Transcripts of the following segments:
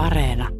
Areena.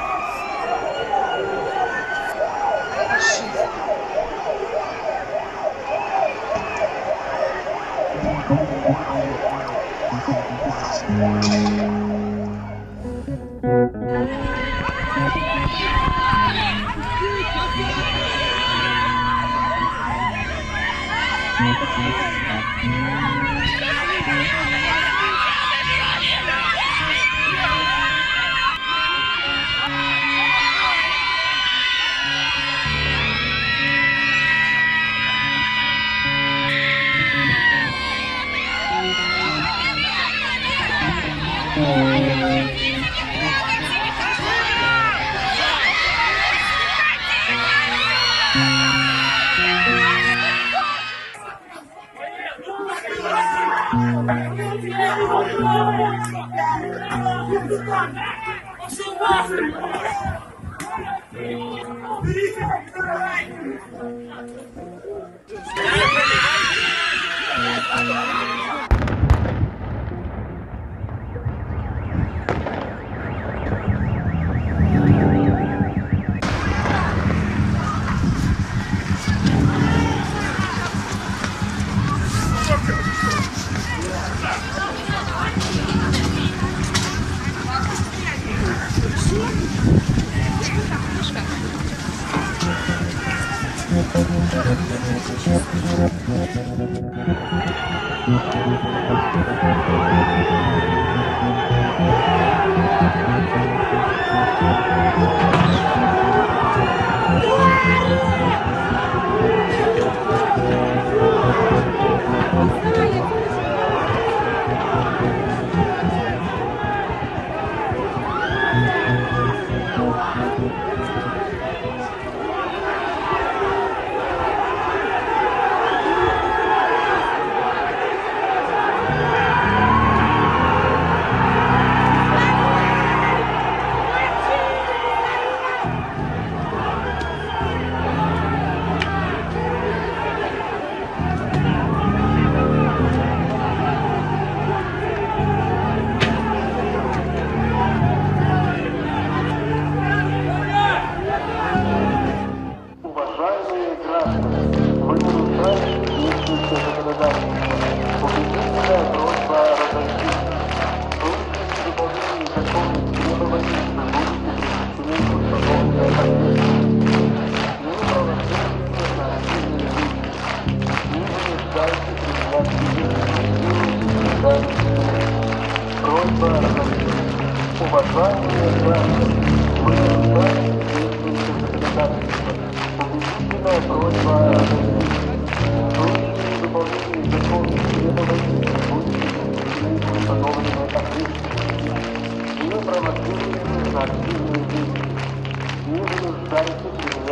Thank you.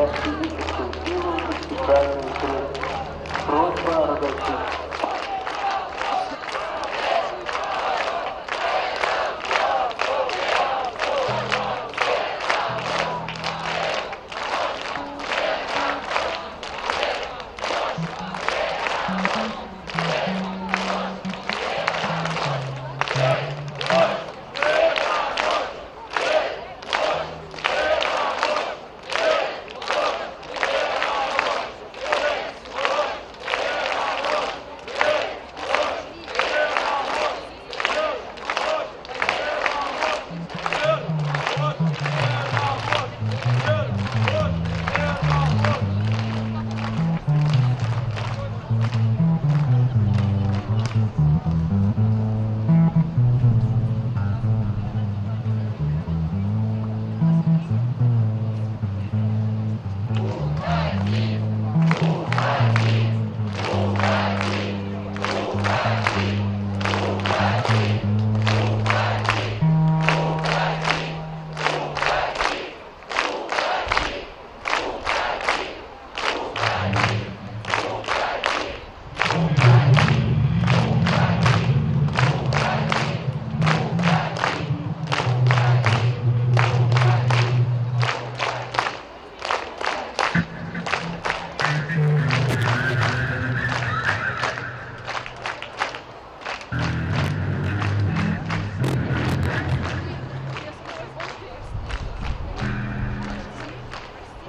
активистов силу специальных средств. Просьба разойтись.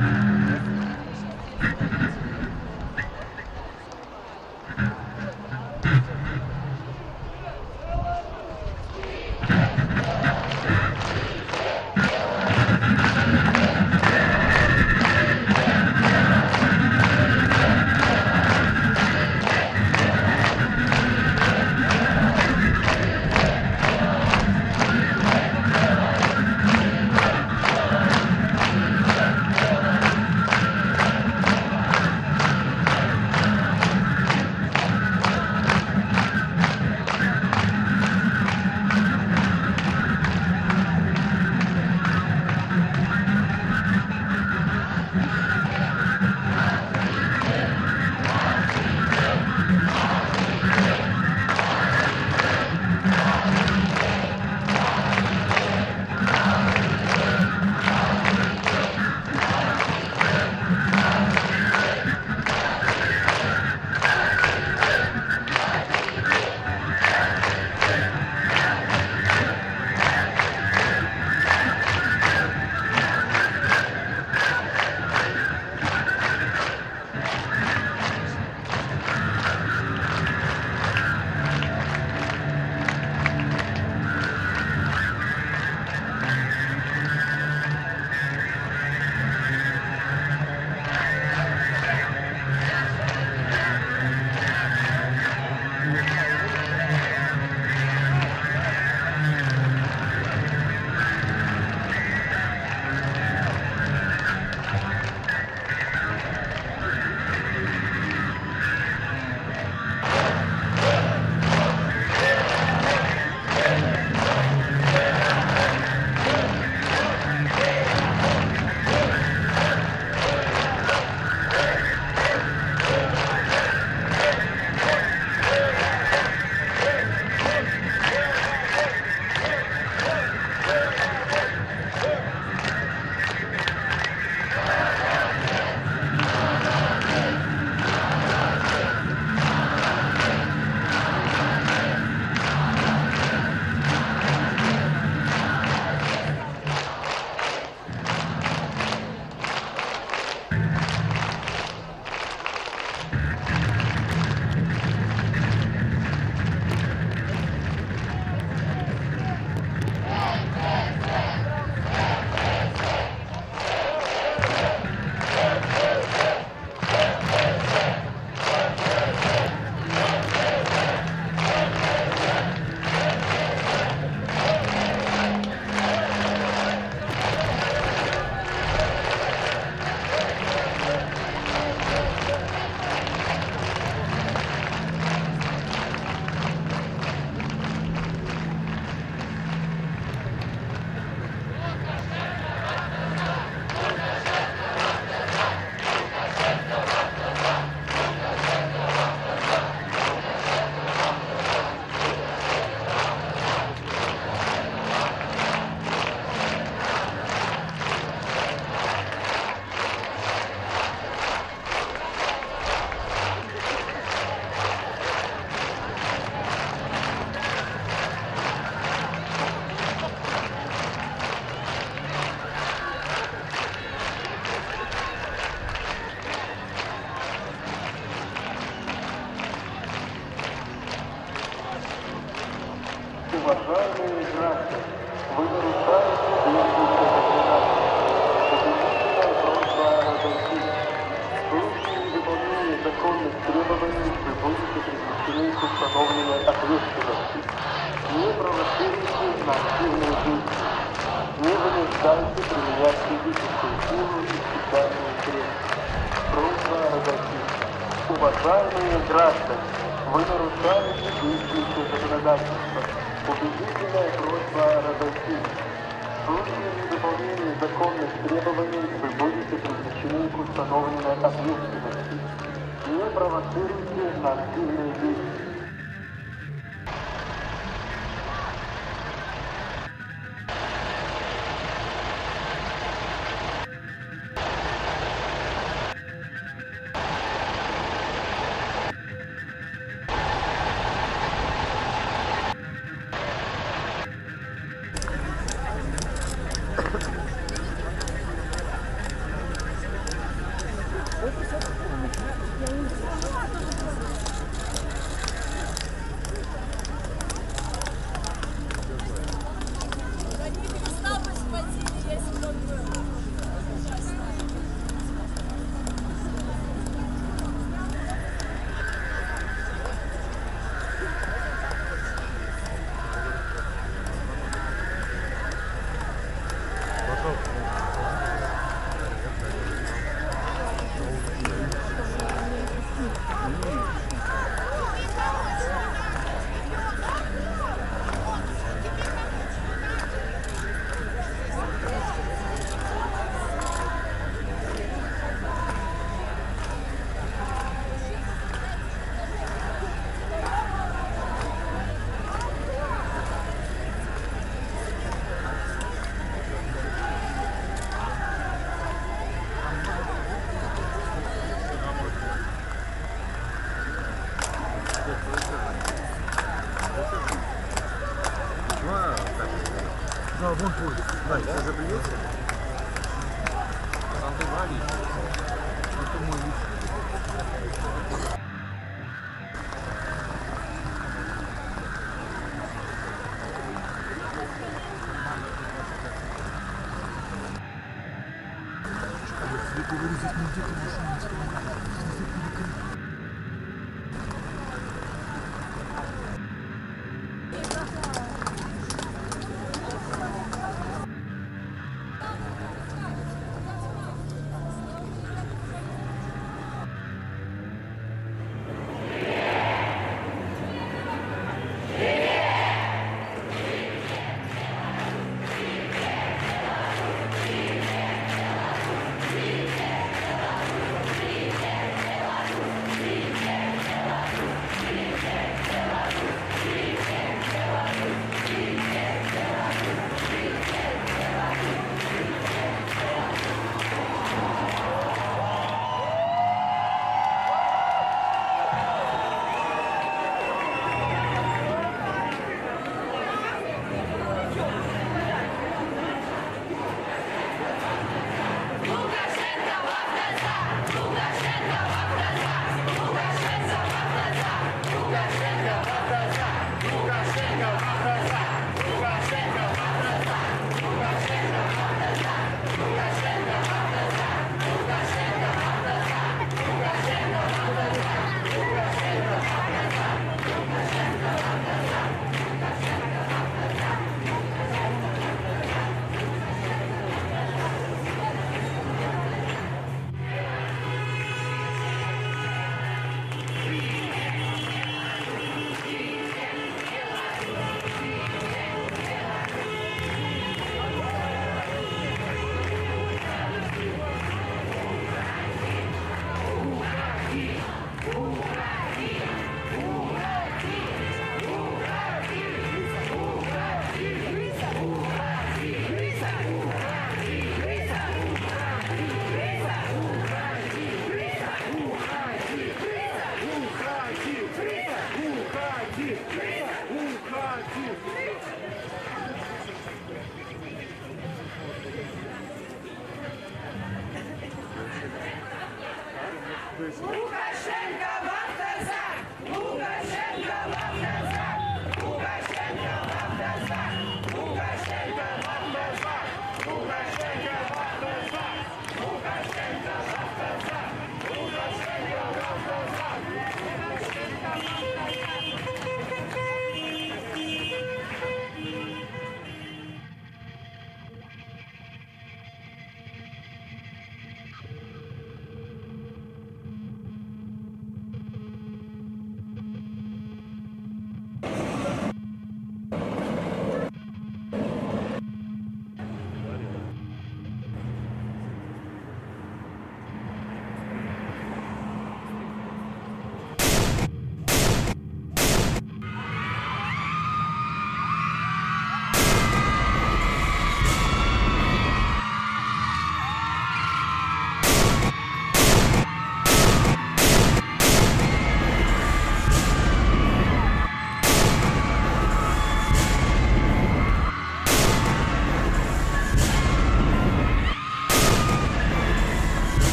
Mm-hmm.